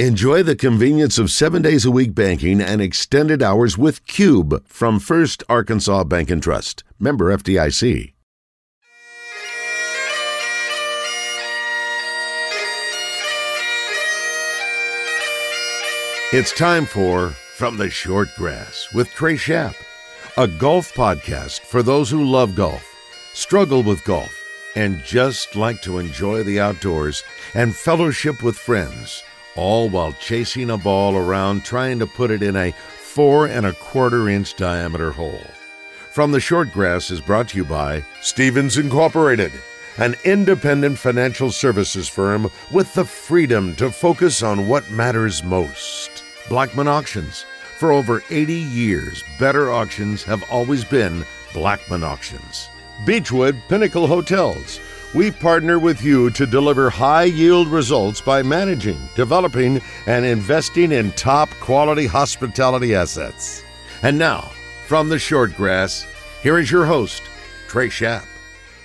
Enjoy the convenience of seven days a week banking and extended hours with Cube from First Arkansas Bank and Trust. Member FDIC. It's time for From the Short Grass with Trey Schapp, a golf podcast for those who love golf, struggle with golf, and just like to enjoy the outdoors and fellowship with friends all while chasing a ball around trying to put it in a four and a quarter inch diameter hole. From the Short Grass is brought to you by Stevens Incorporated, an independent financial services firm with the freedom to focus on what matters most. Blackman Auctions. For over 80 years, better auctions have always been Blackman Auctions. Beechwood Pinnacle Hotels we partner with you to deliver high yield results by managing, developing, and investing in top quality hospitality assets. And now, from the short grass, here is your host, Trey Schapp.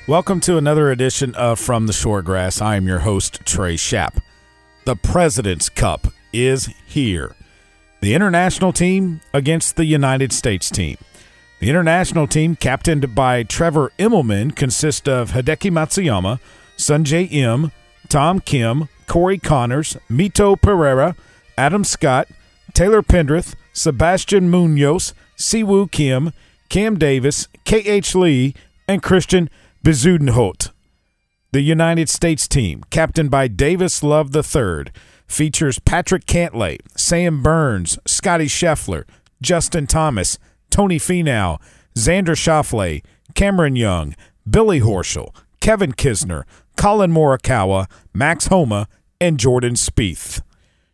Welcome to another edition of From the Short Grass. I am your host, Trey Schapp. The President's Cup is here. The international team against the United States team. The international team, captained by Trevor Immelman, consists of Hideki Matsuyama, Sungjae Im, Tom Kim, Corey Conners, Mito Pereira, Adam Scott, Taylor Pendrith, Sebastian Munoz, Siwoo Kim, Cam Davis, K.H. Lee, and Christian Bezuidenhout. The United States team, captained by Davis Love III, features Patrick Cantlay, Sam Burns, Scotty Scheffler, Justin Thomas, Tony Finau, Xander Schauffele, Cameron Young, Billy Horschel, Kevin Kisner, Collin Morikawa, Max Homa, and Jordan Spieth.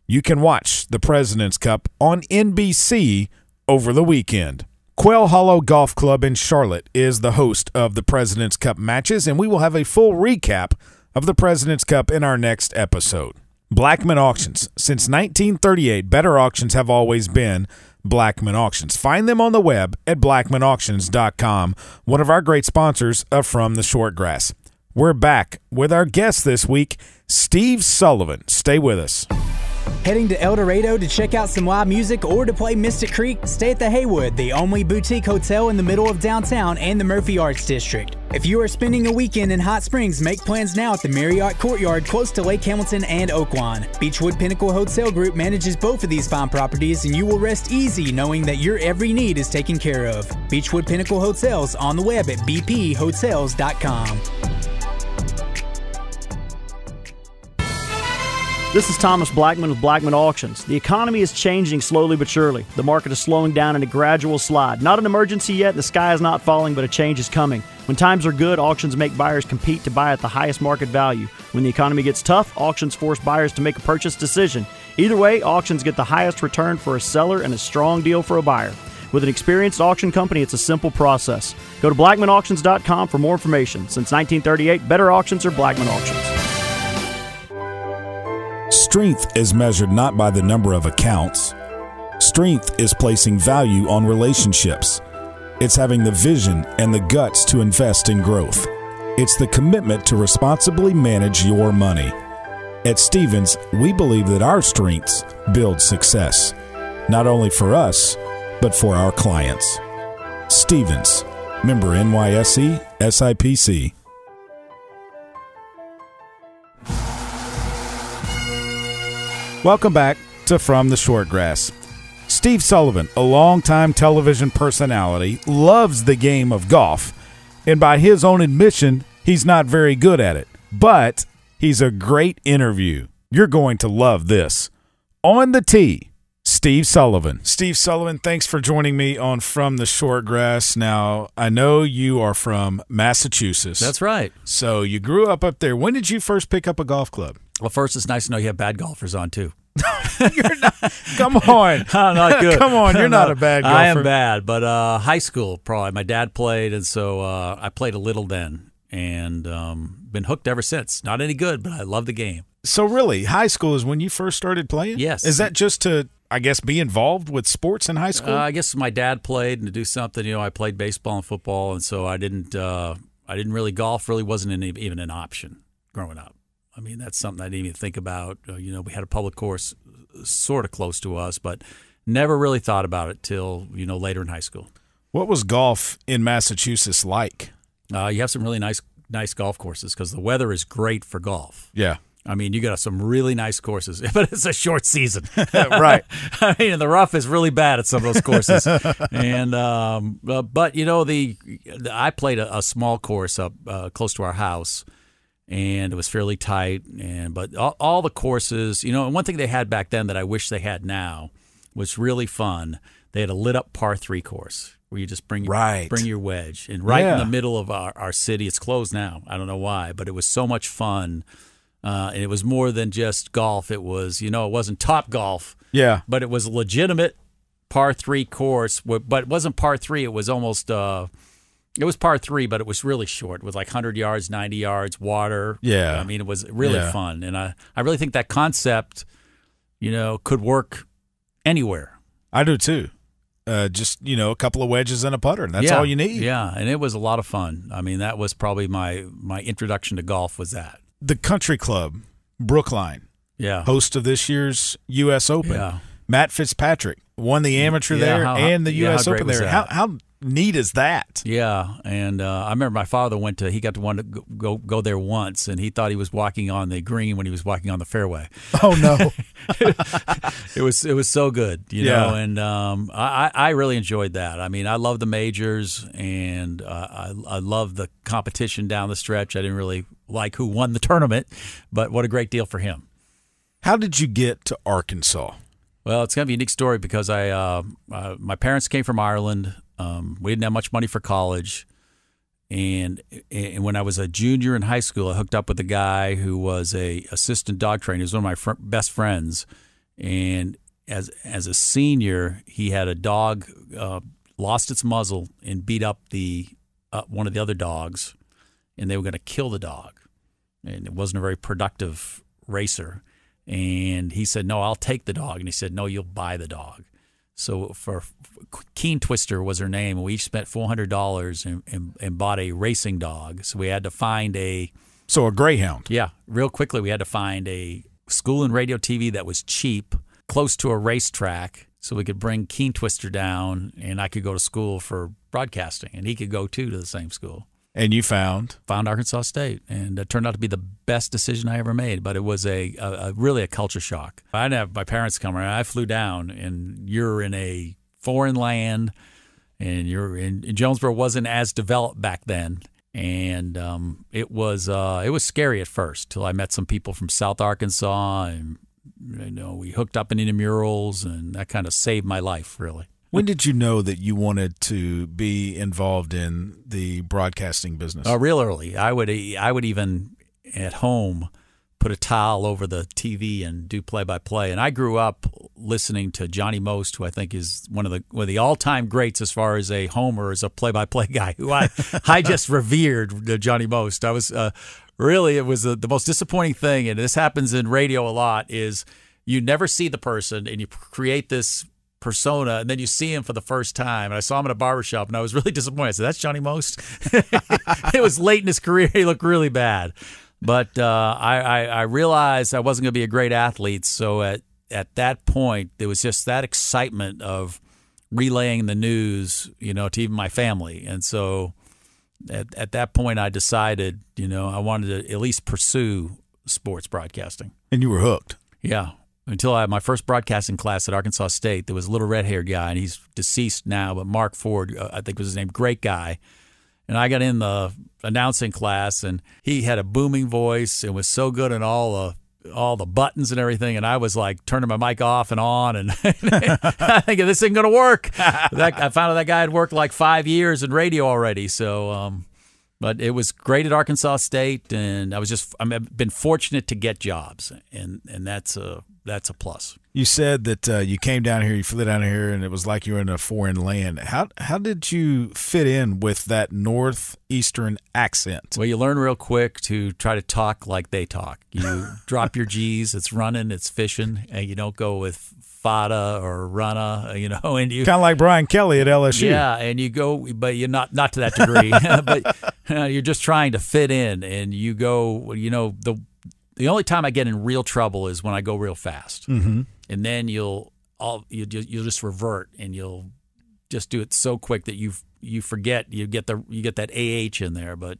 You can watch the President's Cup on NBC over the weekend. Quail Hollow Golf Club in Charlotte is the host of the President's Cup matches, and we will have a full recap of the President's Cup in our next episode. Blackman Auctions. Since 1938, better auctions have always been Blackman Auctions. Find them on the web at blackmanauctions.com, one of our great sponsors of From the Shortgrass. We're back with our guest this week, Steve Sullivan. Stay with us. Heading to El Dorado to check out some live music or to play Mystic Creek? Stay at the Haywood, the only boutique hotel in the middle of downtown and the Murphy Arts District. If you are spending a weekend in Hot Springs, make plans now at the Marriott Courtyard close to Lake Hamilton and Oaklawn. Beechwood Pinnacle Hotel Group manages both of these fine properties, and you will rest easy knowing that your every need is taken care of. Beechwood Pinnacle Hotels on the web at bphotels.com. This is Thomas Blackman with Blackman Auctions. The economy is changing slowly but surely. The market is slowing down in a gradual slide. Not an emergency yet, the sky is not falling, but a change is coming. When times are good, auctions make buyers compete to buy at the highest market value. When the economy gets tough, auctions force buyers to make a purchase decision. Either way, auctions get the highest return for a seller and a strong deal for a buyer. With an experienced auction company, it's a simple process. Go to blackmanauctions.com for more information. Since 1938, better auctions are Blackman Auctions. Strength is measured not by the number of accounts. Strength is placing value on relationships. It's having the vision and the guts to invest in growth. It's the commitment to responsibly manage your money. At Stevens, we believe that our strengths build success, not only for us, but for our clients. Stevens, member NYSE, SIPC. Welcome back to From the Short Grass. Steve Sullivan, a longtime television personality, loves the game of golf, and by his own admission, he's not very good at it. But he's a great interview. You're going to love this. On the tee, Steve Sullivan. Steve Sullivan, thanks for joining me on From the Short Grass. Now, I know you are from Massachusetts. That's right. So you grew up up there. When did you first pick up a golf club? Well, first, it's nice to know you have bad golfers on too. you're not. Come on, I'm not good. come on, you're not a bad golfer. I am bad, but uh, high school probably. My dad played, and so uh, I played a little then, and um, been hooked ever since. Not any good, but I love the game. So really, high school is when you first started playing. Yes. Is that just to, I guess, be involved with sports in high school? Uh, I guess my dad played, and to do something, you know, I played baseball and football, and so I didn't. Uh, I didn't really golf. Really wasn't any, even an option growing up. I mean, that's something I didn't even think about. Uh, you know, we had a public course sort of close to us, but never really thought about it till you know later in high school. What was golf in Massachusetts like? Uh, you have some really nice nice golf courses because the weather is great for golf. Yeah. I mean, you got some really nice courses, but it's a short season. right. I mean, the rough is really bad at some of those courses. and um, uh, but you know, the, the I played a, a small course up uh, close to our house, and it was fairly tight. And but all, all the courses, you know, and one thing they had back then that I wish they had now was really fun. They had a lit up par three course where you just bring your, Right. bring your wedge, and right in the middle of our, our city. It's closed now. I don't know why, but it was so much fun. Uh, and it was more than just golf. It was, you know, it wasn't top golf Yeah. but it was a legitimate par three course. But it wasn't par three. It was almost. Uh, it was par three, but it was really short. It was like 100 yards, 90 yards, water. Yeah. I mean, it was really Yeah. fun, and I I really think that concept, you know, could work anywhere. I do too. Uh, just you know, a couple of wedges and a putter. and That's Yeah. all you need. Yeah, and it was a lot of fun. I mean, that was probably my my introduction to golf. Was that? The country club, Brookline, Yeah. host of this year's U.S. Open. Yeah. Matt Fitzpatrick won the amateur Yeah, there how- and the U.S. Open there. How how neat is that? Yeah, and uh, I remember my father went to. He got to want to go, go go there once, and he thought he was walking on the green when he was walking on the fairway. Oh no. It was it was so good, you Yeah. know, and um, I I I really enjoyed that. I mean, I love the majors, and uh, I I love the competition down the stretch. I didn't really like who won the tournament, but what a great deal for him. how did you get to Arkansas? Well, it's kind of a unique story because I uh, uh, my parents came from Ireland. Um, we didn't have much money for college, and and when I was a junior in high school, I hooked up with a guy who was a assistant dog trainer. He was one of my fr- best friends, and as as a senior, he had a dog uh, lost its muzzle and beat up the uh, one of the other dogs, and they were going to kill the dog, and it wasn't a very productive racer. And he said, "No, I'll take the dog." And he said, "No, you'll buy the dog." So for Keen Twister was her name, we each spent four hundred dollars and, and, and bought a racing dog. So we had to find a So a greyhound. yeah, real quickly we had to find a school and radio TV that was cheap, close to a racetrack, so we could bring Keen Twister down, and I could go to school for broadcasting, and he could go too to the same school. And you found Found Arkansas State, and it turned out to be the best decision I ever made. But it was a, a, a really a culture shock. I didn't have my parents come around. I flew down, and you're in a foreign land, and you're in, in Jonesboro wasn't as developed back then, and um, it was uh, it was scary at first till I met some people from South Arkansas, and you know we hooked up in intramurals, and that kind of saved my life really. When did you know that you wanted to be involved in the broadcasting business? Uh, real early. I would I would even at home put a towel over the TV and do play by play. And I grew up listening to Johnny Most, who I think is one of the one of the all time greats as far as a homer, as a play by play guy. Who I I just revered Johnny Most. I was uh, really it was uh, the most disappointing thing, and this happens in radio a lot. Is you never see the person and you create this persona and then you see him for the first time and I saw him at a barbershop and I was really disappointed. I said, That's Johnny Most. it was late in his career. He looked really bad. But uh, I, I, I realized I wasn't going to be a great athlete. So at, at that point, there was just that excitement of relaying the news, you know, to even my family. And so at, at that point, I decided, you know, I wanted to at least pursue sports broadcasting. and you were hooked. Yeah. Until I had my first broadcasting class at Arkansas State, there was a little red haired guy, and he's deceased now, but Mark Ford, uh, I think was his name, great guy. And I got in the announcing class, and he had a booming voice and was so good in all the all the buttons and everything. And I was like turning my mic off and on, and I think this isn't going to work. that, I found out that guy had worked like five years in radio already. So, um, but it was great at Arkansas State, and I was just I've been fortunate to get jobs, and and that's a that's a plus. You said that uh, you came down here, you flew down here, and it was like you were in a foreign land. How how did you fit in with that northeastern accent? Well, you learn real quick to try to talk like they talk. You drop your G's. It's running. It's fishing, and you don't go with fada or runna. You know, and you Kind of like Brian Kelly at LSU. Yeah, and you go, but you're not not to that degree. but uh, you're just trying to fit in, and you go. You know, the the only time I get in real trouble is when I go real fast. Mm-hmm. and then you'll all you you'll just revert and you'll just do it so quick that you you forget you get the you get that AH in there, but.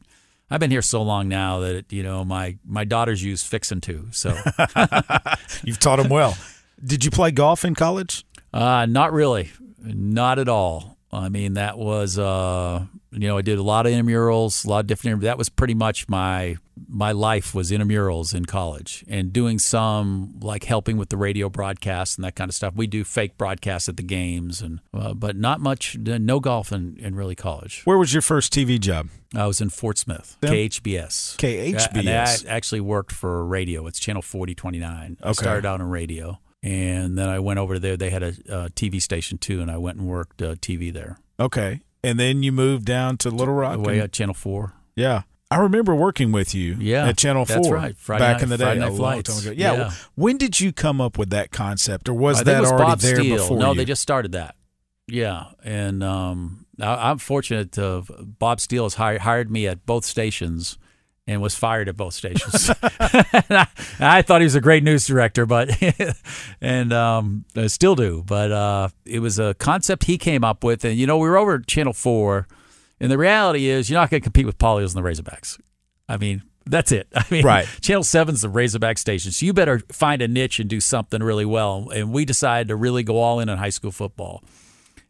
I've been here so long now that it, you know my my daughters use fixin' too. So You've taught them well. Did you play golf in college? Uh, not really, not at all. I mean, that was uh, you know, I did a lot of intramurals, a lot of different. That was pretty much my my life was intramurals in college and doing some like helping with the radio broadcasts and that kind of stuff. We do fake broadcasts at the games, and uh, but not much, no golf in, in really college. Where was your first TV job? I was in Fort Smith, Yeah. KHBS. KHBS. And I actually worked for radio. It's channel 4029. I started out on radio. And then I went over there. They had a, uh TV station too, and I went and worked uh, TV there. Okay. And then you moved down to Little Rock. And- at Channel 4. yeah. I remember working with you Yeah, at Channel 4 that's right. Friday back night- in the day. A long time ago. Yeah. Yeah. When did you come up with that concept or was I that was already Bob there Steele. before No, you? they just started that. Yeah, and um, I, I'm fortunate to Bob Steele has hired, hired me at both stations and was fired at both stations. I, I thought he was a great news director, but and um, I still do. But uh, it was a concept he came up with, and you know we were over at Channel Four, and the reality is you're not going to compete with Paul Eells and the Razorbacks. I mean. That's it. I mean, Right. Channel 7's the Razorback station. So you better find a niche and do something really well. And we decided to really go all in on high school football.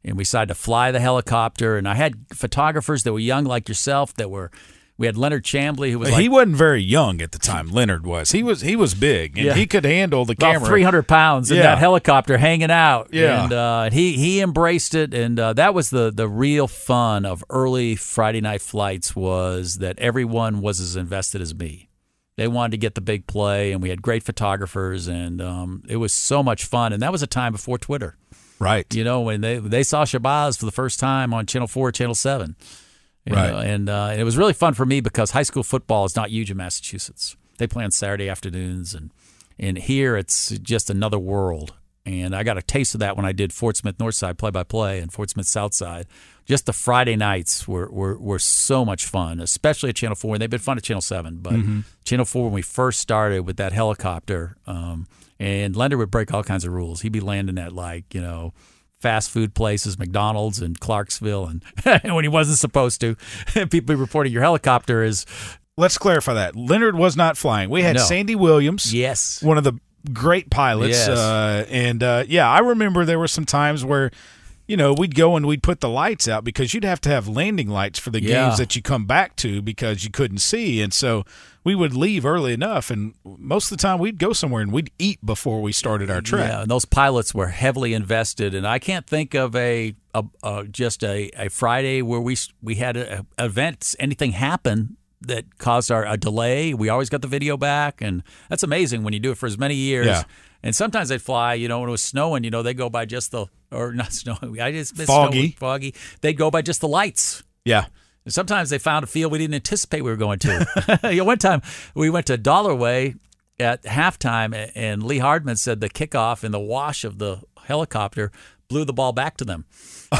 And we decided to fly the helicopter. And I had photographers that were young like yourself that were, we had Leonard Chambly, who was like he wasn't very young at the time. Leonard was. He was. He was big, and Yeah. he could handle the about camera. 300 pounds in Yeah. that helicopter hanging out. Yeah. And uh, he, he embraced it. And uh, that was the, the real fun of early Friday night flights was that everyone was as invested as me. They wanted to get the big play, and we had great photographers, and um, it was so much fun. And that was a time before Twitter. Right. You know, when they they saw Shabazz for the first time on Channel Four, Channel Seven, Right. know, and uh, it was really fun for me because high school football is not huge in Massachusetts. They play on Saturday afternoons, and and here it's just another world. And I got a taste of that when I did Fort Smith Northside play by play and Fort Smith Southside. Just the Friday nights were, were were so much fun, especially at Channel Four. And they've been fun at Channel Seven, but Channel Four when we first started with that helicopter, um, and Lender would break all kinds of rules. He'd be landing at like you know fast food places, McDonald's and Clarksville, and, when he wasn't supposed to, people be reporting your helicopter is Let's clarify that. Leonard was not flying. We had No. Sandy Williams. yes, one of the great pilots. Yes. Uh, and uh, yeah, I remember there were some times where, you know, we'd go and we'd put the lights out because you'd have to have landing lights for the Yeah. games that you come back to because you couldn't see. And so we would leave early enough. And most of the time we'd go somewhere and we'd eat before we started our trip. Yeah, and those pilots were heavily invested, and I can't think of a, a, a just a, a Friday where we we had a, a event, anything happen that caused our a delay. We always got the video back, and that's amazing when you do it for as many years. Yeah. And sometimes they'd fly, you know, when it was snowing, you know, they go by just the or not snowing. I just Foggy. foggy. They'd go by just the lights. Yeah. And sometimes they found a field we didn't anticipate we were going to. you know, one time we went to Dollar Way at halftime, and Lee Hardman said the kickoff in the wash of the helicopter blew the ball back to them.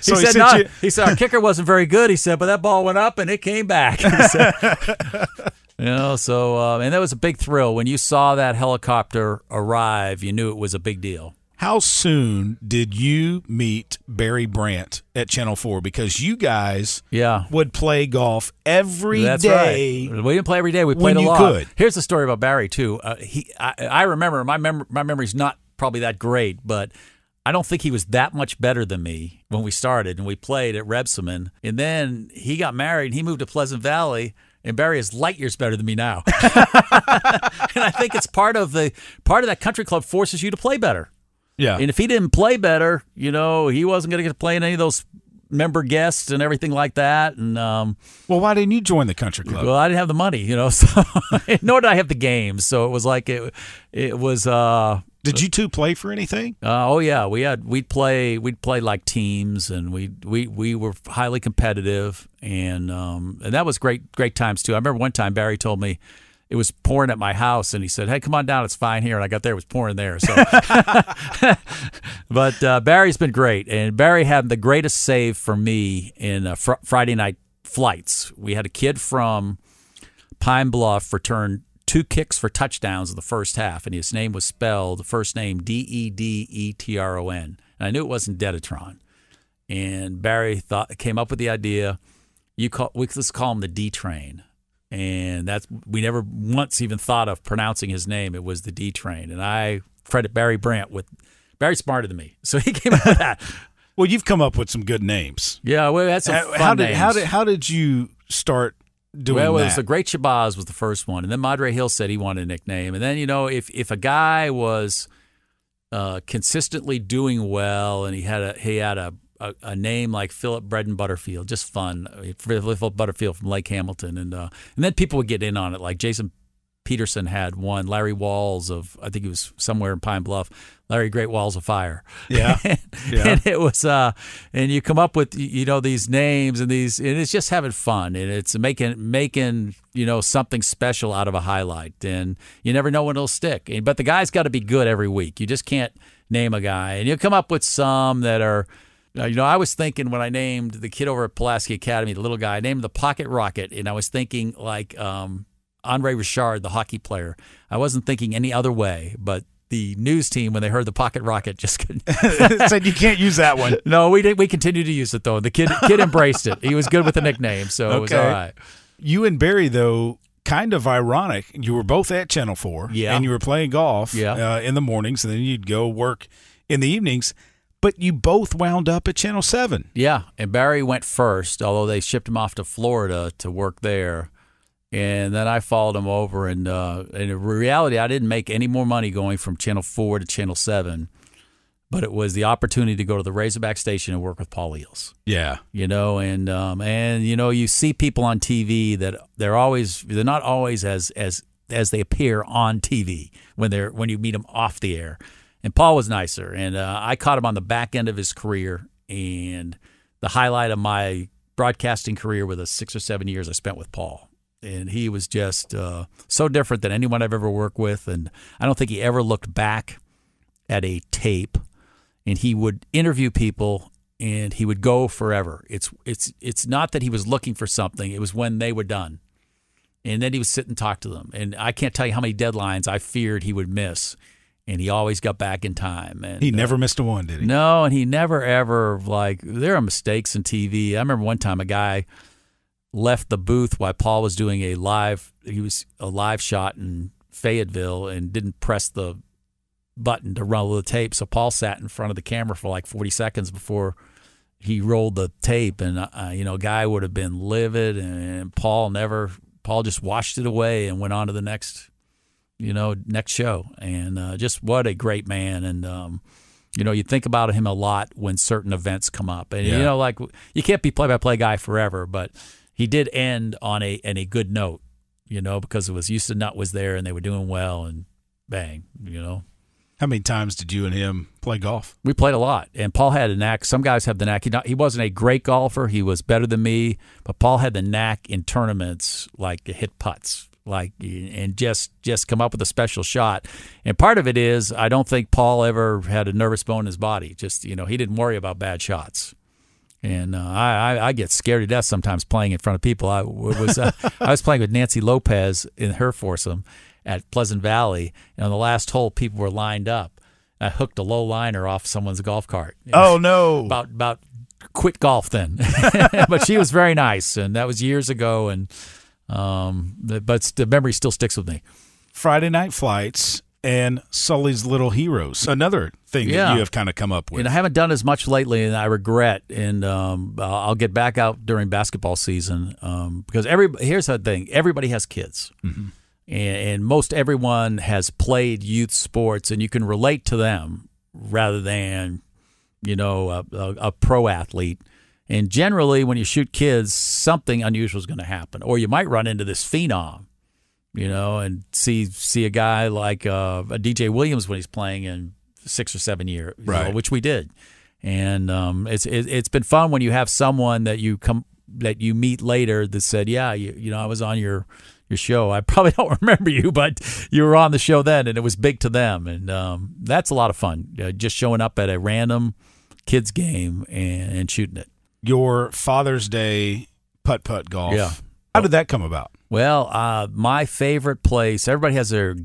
So he he said, sent no, you- he said our kicker wasn't very good. He said, but that ball went up and it came back. He said, you know, so um, and that was a big thrill when you saw that helicopter arrive. You knew it was a big deal. How soon did you meet Barry Brandt at Channel 4? Because you guys Yeah. would play golf every day. That's right. We didn't play every day. We played a lot. could. Here's the story about Barry too. Uh, he, I, I remember my mem- my memory's not probably that great, but I don't think he was that much better than me when we started and we played at Rebsamen. And then he got married. and He moved to Pleasant Valley. And Barry is light years better than me now, and I think it's part of the part of that country club forces you to play better. Yeah. And if he didn't play better, you know, he wasn't going to get to play in any of those member guests and everything like that. And um, well, why didn't you join the country club? well, I didn't have the money, you know, so nor did I have the games. So it was like it, it was. Uh, Did you two play for anything? uh, oh yeah, we had we'd play we'd play like teams, and we we we were highly competitive, and um, and that was great great times too. I remember one time Barry told me. It was pouring at my house, and he said, "Hey, come on down. It's fine here." And I got there; it was pouring there. So, but uh, Barry's been great, and Barry had the greatest save for me in uh, fr- Friday night flights. We had a kid from Pine Bluff returned two kicks for touchdowns in the first half, and his name was spelled the first name D E D E T R O N. And I knew it wasn't Deditron. And Barry thought came up with the idea. You call we let's call him the D Train, and that's we never once even thought of pronouncing his name. It was the D Train, and I credit Barry Brandt with Barry smarter than me, so he came up with that. Well, you've come up with some good names. Yeah, well, that's some How, fun how did names. how did how did you start doing well, it that? was the Great Shabazz was the first one, and then Madre Hill said he wanted a nickname, and then you know if if a guy was uh, consistently doing well and he had a he had a a, a name like Philip Bread and Butterfield, just fun. Philip Butterfield from Lake Hamilton, and uh, and then people would get in on it. Like Jason Peterson had one, Larry Walls of I think he was somewhere in Pine Bluff, Larry Great Walls of Fire. Yeah. and, Yeah. and it was uh, and you come up with you know these names and these, and it's just having fun, and it's making making you know something special out of a highlight, and you never know when it'll stick. And, but the guy's got to be good every week. You just can't name a guy, and you come up with some that are. Uh, you know, I was thinking when I named the kid over at Pulaski Academy, the little guy, I named the Pocket Rocket, and I was thinking like um, Andre Richard, the hockey player. I wasn't thinking any other way, but the news team, when they heard the Pocket Rocket, just said you can't use that one. no, we did. We continued to use it though. The kid kid embraced it. He was good with the nickname, so it was Okay. all right. You and Barry though, kind of ironic. You were both at Channel Four, Yeah. and you were playing golf, Yeah. uh, in the mornings, and then you'd go work in the evenings. But you both wound up at Channel Seven. Yeah, and Barry went first, although they shipped him off to Florida to work there. And then I followed him over, and uh, in reality, I didn't make any more money going from Channel Four to Channel Seven, but it was the opportunity to go to the Razorback station and work with Paul Eells. Yeah, you know and um, and you know you see people on TV that they're always they're not always as as as they appear on TV when they're when you meet them off the air. And Paul was nicer and uh, I caught him on the back end of his career and the highlight of my broadcasting career were the six or seven years I spent with Paul and he was just uh, so different than anyone I've ever worked with and I don't think he ever looked back at a tape and he would interview people and he would go forever. It's it's it's not that he was looking for something, it was when they were done. And then he would sit and talk to them. And I can't tell you how many deadlines I feared he would miss. And he always got back in time. And he uh, never missed a one, did he? no, and he never ever like there are mistakes in TV. I remember one time a guy left the booth while Paul was doing a live he was a live shot in Fayetteville and didn't press the button to roll the tape. So Paul sat in front of the camera for like 40 seconds before he rolled the tape and uh, you know guy would have been livid and Paul never Paul just washed it away and went on to the next you know, next show. And uh, just what a great man. And, um, you know, you think about him a lot when certain events come up. And, you know, like you can't be play by play guy forever, but he did end on a, on a good note, you know, because it was Houston Nutt was there and they were doing well and bang, you know. How many times did you and him play golf? We played a lot, and Paul had a knack. Some guys have the knack. He, not, he wasn't a great golfer. He was better than me, but Paul had the knack in tournaments, like to hit putts, like and just just come up with a special shot. And part of it is I don't think Paul ever had a nervous bone in his body. Just you know, he didn't worry about bad shots. And uh, I, I I get scared to death sometimes playing in front of people. I was uh, I was playing with Nancy Lopez in her foursome at Pleasant Valley, and on the last hole, people were lined up. I hooked a low liner off someone's golf cart. Oh no! About about quit golf then, but she was very nice, and that was years ago. And um, but the memory still sticks with me. Friday night flights and Sully's Little Heroes. Another thing Yeah. that you have kind of come up with. And I haven't done as much lately, and I regret. And um, I'll get back out during basketball season um, because every here's the thing: everybody has kids, and, and most everyone has played youth sports, and you can relate to them rather than you know a, a, a pro athlete. And generally, when you shoot kids, something unusual is going to happen, or you might run into this phenom you know, and see see a guy like uh, a DJ Williams when he's playing in six or seven years, you know, Right. which we did, and um, it's it, it's been fun when you have someone that you come that you meet later that said, yeah, you, you know, I was on your your show. I probably don't remember you, but you were on the show then, and it was big to them, and um, that's a lot of fun. Uh, just showing up at a random kids game and, and shooting it. Your Father's Day putt putt golf. Yeah. How did that come about? Well, uh, my favorite place. Everybody has their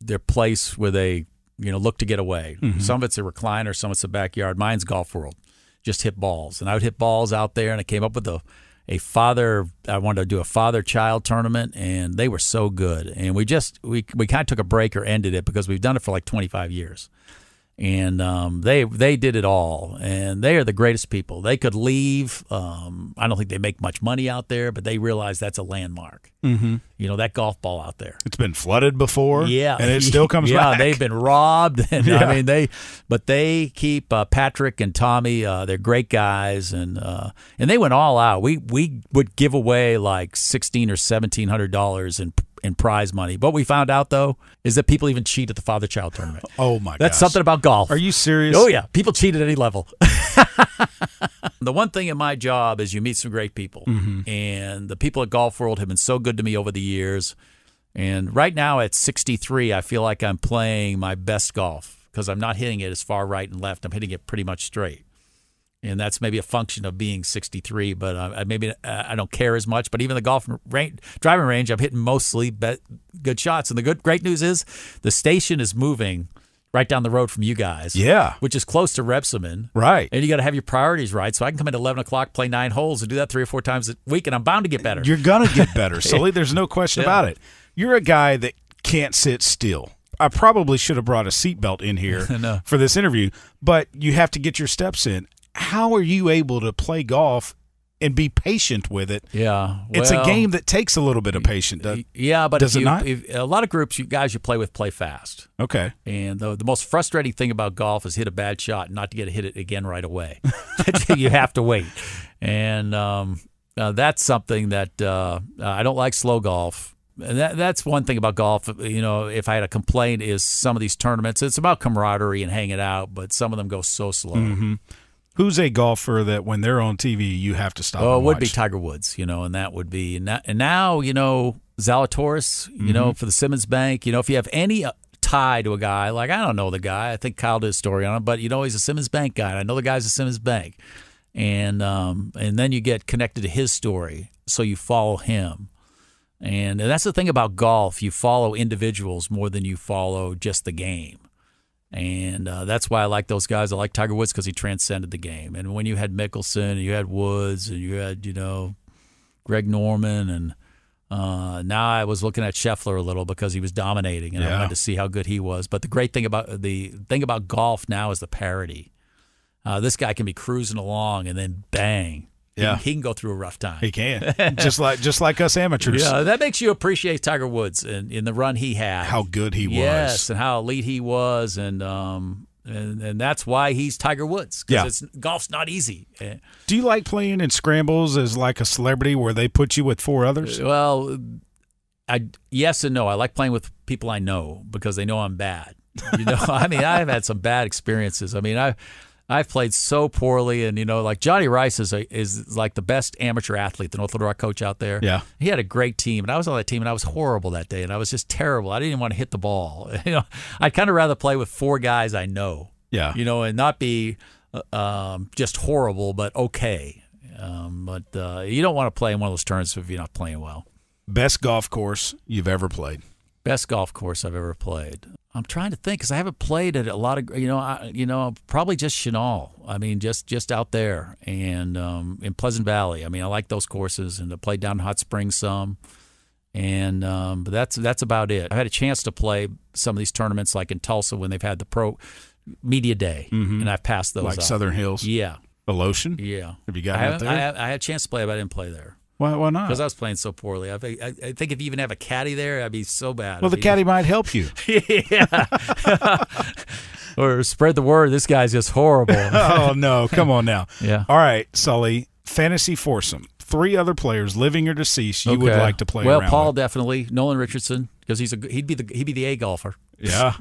their place where they you know look to get away. Some of it's a recliner, some of it's a backyard. Mine's Golf World. Just hit balls, and I would hit balls out there, and I came up with a a father. I wanted to do a father child tournament, and they were so good. And we just we we kind of took a break or ended it because we've done it for like 25 years and um, they they did it all, and they are the greatest people. They could leave. Um, I don't think they make much money out there, but they realize that's a landmark. Mm-hmm. You know that golf ball out there. It's been flooded before. Yeah, And it still comes yeah, back. they've been robbed, and Yeah. I mean they, but they keep uh, Patrick and Tommy. Uh, they're great guys, and uh, and they went all out. We we would give away like sixteen or seventeen hundred dollars in in prize money. What we found out though is that people even cheat at the father child tournament. Oh my god. That's gosh. something about golf. Are you serious? Oh yeah, people cheat at any level. the one thing in my job is you meet some great people, Mm-hmm. and the people at Golf World have been so good to me over the years. And right now at 63, I feel like I'm playing my best golf because I'm not hitting it as far right and left. I'm hitting it pretty much straight. And that's maybe a function of being 63, but uh, maybe uh, I don't care as much. But even the golf range, driving range, I'm hitting mostly bet, good shots. And the good great news is the station is moving right down the road from you guys. Yeah. which is close to Rebsamen. Right. And you got to have your priorities right. So I can come in at 11 o'clock, play nine holes, and do that three or four times a week, and I'm bound to get better. You're gonna get better, Sully. There's no question Yeah. about it. You're a guy that can't sit still. I probably should have brought a seatbelt in here know. for this interview, but you have to get your steps in. How are you able to play golf and be patient with it? yeah. it's a game that takes a little bit of patience. does- Yeah, but Does if it you, not? If, a lot of groups, you guys you play with play fast. Okay. And the, the most frustrating thing about golf is hit a bad shot and not to get to hit it again right away. you have to wait. And um, uh, that's something that uh, I don't like slow golf. And that, that's one thing about golf. You know, if I had a complaint, is some of these tournaments, it's about camaraderie and hanging out, but some of them go so slow. Mm-hmm. Who's a golfer that when they're on TV you have to stop? Oh, it would be? Tiger Woods, you know, and that would be and, that, and now you know Zalatoris, you Mm-hmm. know, for the Simmons Bank. You know, if you have any uh, tie to a guy, like I don't know the guy, I think Kyle did a story on him, but you know he's a Simmons Bank guy. And I know the guy's a Simmons Bank, and um, and then you get connected to his story, so you follow him. And that's the thing about golf. You follow individuals more than you follow just the game. And uh, that's why I like those guys. I like Tiger Woods because he transcended the game. And when you had Mickelson and you had Woods and you had, you know, Greg Norman and uh, now I was looking at Scheffler a little because he was dominating and I Yeah. wanted to see how good he was. But the great thing about the thing about golf now is the parity. Uh, this guy can be cruising along and then bang, Yeah. he, can go through a rough time. He can. just like just like us amateurs. Yeah, that makes you appreciate Tiger Woods and in the run he had. How good he was. Yes, and how elite he was, and um, and, and that's why he's Tiger Woods. 'cause Yeah. it's, golf's not easy. Eh, Do you like playing in scrambles as like a celebrity where they put you with four others? Well, I yes and no. I like playing with people I know because they know I'm bad. You know, I mean, I've had some bad experiences. I mean, I. I've played so poorly, and you know, like Johnny Rice is a, is like the best amateur athlete, the North Little Rock coach out there. Yeah. he had a great team, and I was on that team, and I was horrible that day, and I was just terrible. I didn't even want to hit the ball. You know, I'd kind of rather play with four guys I know. Yeah. you know, and not be uh, um, just horrible, but okay. Um, but uh, you don't want to play in one of those tournaments if you're not playing well. Best golf course you've ever played? Best golf course I've ever played. I'm trying to think because I haven't played at a lot of you know I, you know probably just Chenal. I mean just just out there and um, in Pleasant Valley. I mean I like those courses and I played down in Hot Springs some. And um, but that's that's about it. I've had a chance to play some of these tournaments like in Tulsa when they've had the pro media day, and I've passed those. Like up. Southern Hills? Yeah, The lotion? yeah. Have you gotten out there? I, I had a chance to play, but I didn't play there why, why not? because I was playing so poorly. I, think- I, I think if you even have a caddy there, I'd be so bad. well, the caddy might help you. yeah. or spread the word. This guy's just horrible. oh, no. Come on now. Yeah. All right, Sully. Fantasy foursome. Three other players, living or deceased, you would like to play Well, Paul with. definitely, Nolan Richardson because he's a he'd be the he'd be the A golfer. Yeah.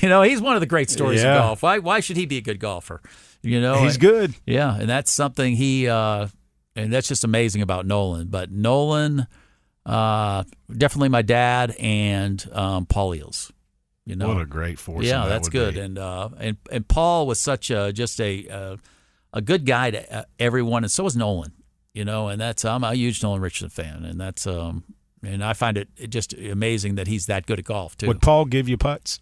you know, he's one of the great stories Yeah. of golf. Why why should he be a good golfer? You know, He's good. Yeah, and that's something he uh and that's just amazing about Nolan. But Nolan uh definitely my dad and um Paul Eells. You know. What a great foursome. yeah, that that's good. be. And uh and and Paul was such a just a uh, a good guy to uh, everyone and so was Nolan. You know, and that's I'm a huge Nolan Richardson fan and that's um and I find it just amazing that he's that good at golf too. Would Paul give you putts?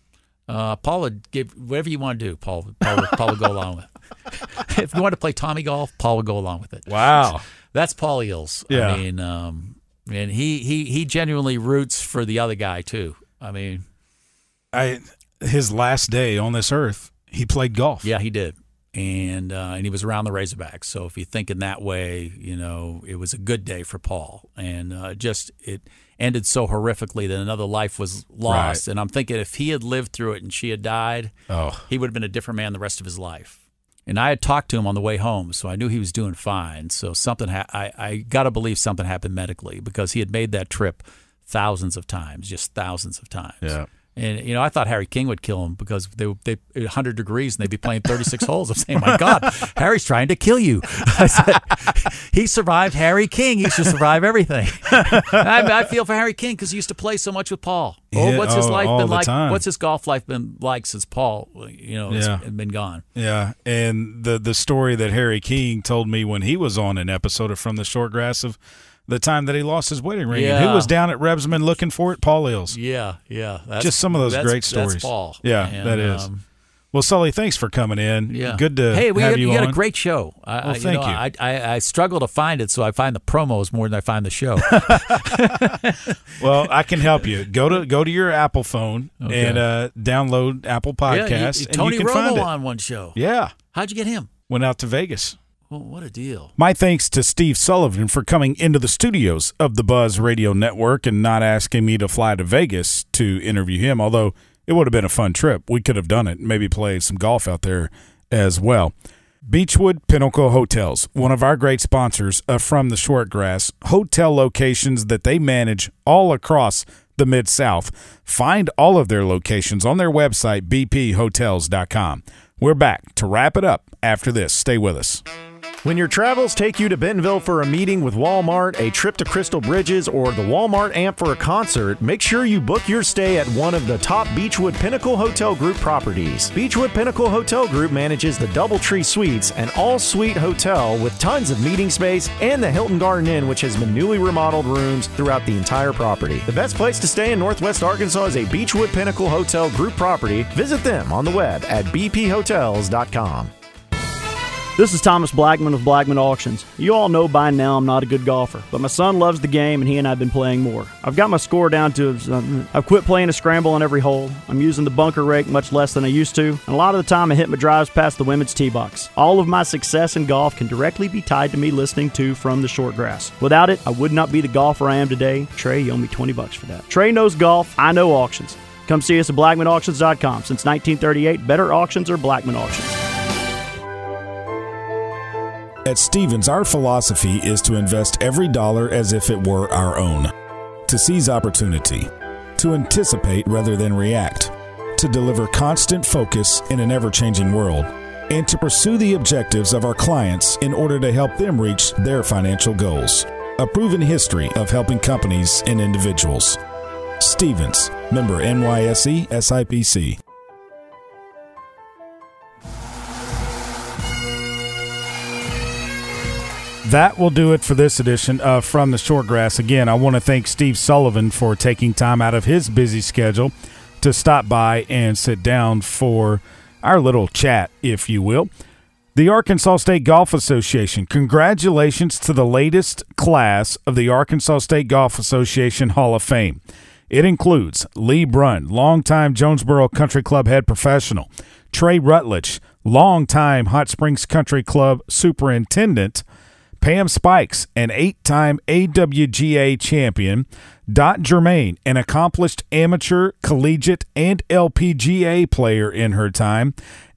Uh, Paul would give whatever you want to do. Paul, Paul, Paul would go along with. if you want to play Tommy golf, Paul would go along with it. Wow, that's Paul Eells. Yeah. I mean, um, and he he he genuinely roots for the other guy too. I mean, I his last day on this earth, he played golf. Yeah, he did. And uh, and he was around the Razorbacks. So if you think in that way, you know, it was a good day for Paul. And uh, just it ended so horrifically that another life was lost. Right. And I'm thinking if he had lived through it and she had died, Oh, he would have been a different man the rest of his life. And I had talked to him on the way home, so I knew he was doing fine. So something, ha- I, I got to believe something happened medically because he had made that trip thousands of times, just thousands of times. Yeah. And you know, I thought Harry King would kill him because they they 100 degrees and they'd be playing 36 holes. I'm saying, my God, Harry's trying to kill you. I said, he survived Harry King. He should survive everything. I, I feel for Harry King because he used to play so much with Paul. Yeah, oh, what's his oh, life been like? time. What's his golf life been like since Paul, you know, has been gone? yeah. And the the story that Harry King told me when he was on an episode of From the Short Grass of the time that he lost his wedding ring, and who was down at Rebsamen looking for it? Paul Eells. Yeah, yeah. Just some of those great stories. That's Paul. Yeah, And, that is. um, Well, Sully, thanks for coming in. Yeah. Good to hey, we have got, you, you on. a great show. I, Well, I, thank know, you. I, I, I struggle to find it, so I find the promos more than I find the show. well, I can help you. Go to go to your Apple phone Okay. and uh, download Apple yeah, you- Podcasts, and Tony you can Romo find it. on one show. Yeah, How'd you get him? went out to Vegas. Well, what a deal. My thanks to Steve Sullivan for coming into the studios of the Buzz Radio Network and not asking me to fly to Vegas to interview him, although it would have been a fun trip. We could have done it, maybe played some golf out there as well. Beechwood Pinnacle Hotels, one of our great sponsors of From the Shortgrass, hotel locations that they manage all across the Mid South. Find all of their locations on their website, bphotels.com. We're back to wrap it up after this. Stay with us. When your travels take you to Bentonville for a meeting with Walmart, a trip to Crystal Bridges, or the Walmart amp for a concert, make sure you book your stay at one of the top Beechwood Pinnacle Hotel Group properties. Beechwood Pinnacle Hotel Group manages the Doubletree Suites, an all suite hotel with tons of meeting space, and the Hilton Garden Inn, which has been newly remodeled rooms throughout the entire property. The best place to stay in Northwest Arkansas is a Beechwood Pinnacle Hotel Group property. Visit them on the web at bphotels.com. This is Thomas Blackman of Blackman Auctions. You all know by now I'm not a good golfer, but my son loves the game and he and I have been playing more. I've got my score down to, uh, I've quit playing a scramble on every hole. I'm using the bunker rake much less than I used to, and a lot of the time I hit my drives past the women's tee box. All of my success in golf can directly be tied to me listening to From the Short Grass. Without it, I would not be the golfer I am today. Trey, you owe me 20 bucks for that. Trey knows golf, I know auctions. Come see us at blackmanauctions.com. Since 1938, better auctions are Blackman Auctions. At Stevens, our philosophy is to invest every dollar as if it were our own, to seize opportunity, to anticipate rather than react, to deliver constant focus in an ever changing world, and to pursue the objectives of our clients in order to help them reach their financial goals. A proven history of helping companies and individuals. Stevens, member NYSE SIPC. That will do it for this edition of From the Short Grass. Again, I want to thank Steve Sullivan for taking time out of his busy schedule to stop by and sit down for our little chat, if you will. The Arkansas State Golf Association, congratulations to the latest class of the Arkansas State Golf Association Hall of Fame. It includes Lee Brunn, longtime Jonesboro Country Club head professional, Trey Rutledge, longtime Hot Springs Country Club superintendent, Pam Spikes, an eight time AWGA champion, Dot Germain, an accomplished amateur, collegiate, and LPGA player in her time,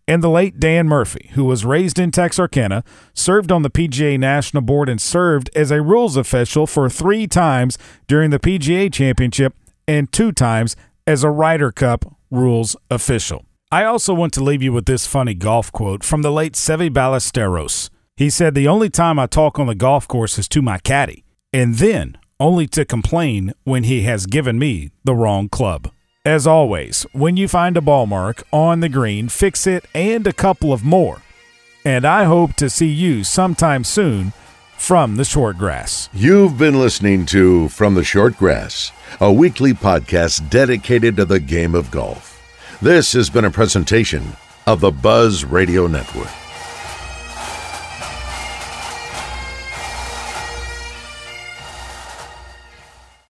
and the late Dan Murphy, who was raised in Texarkana, served on the PGA National Board, and served as a rules official for three times during the PGA Championship and two times as a Ryder Cup rules official. I also want to leave you with this funny golf quote from the late Seve Ballesteros. He said, The only time I talk on the golf course is to my caddy, and then only to complain when he has given me the wrong club. As always, when you find a ball mark on the green, fix it and a couple of more. And I hope to see you sometime soon from the short grass. You've been listening to From the Short Grass, a weekly podcast dedicated to the game of golf. This has been a presentation of the Buzz Radio Network.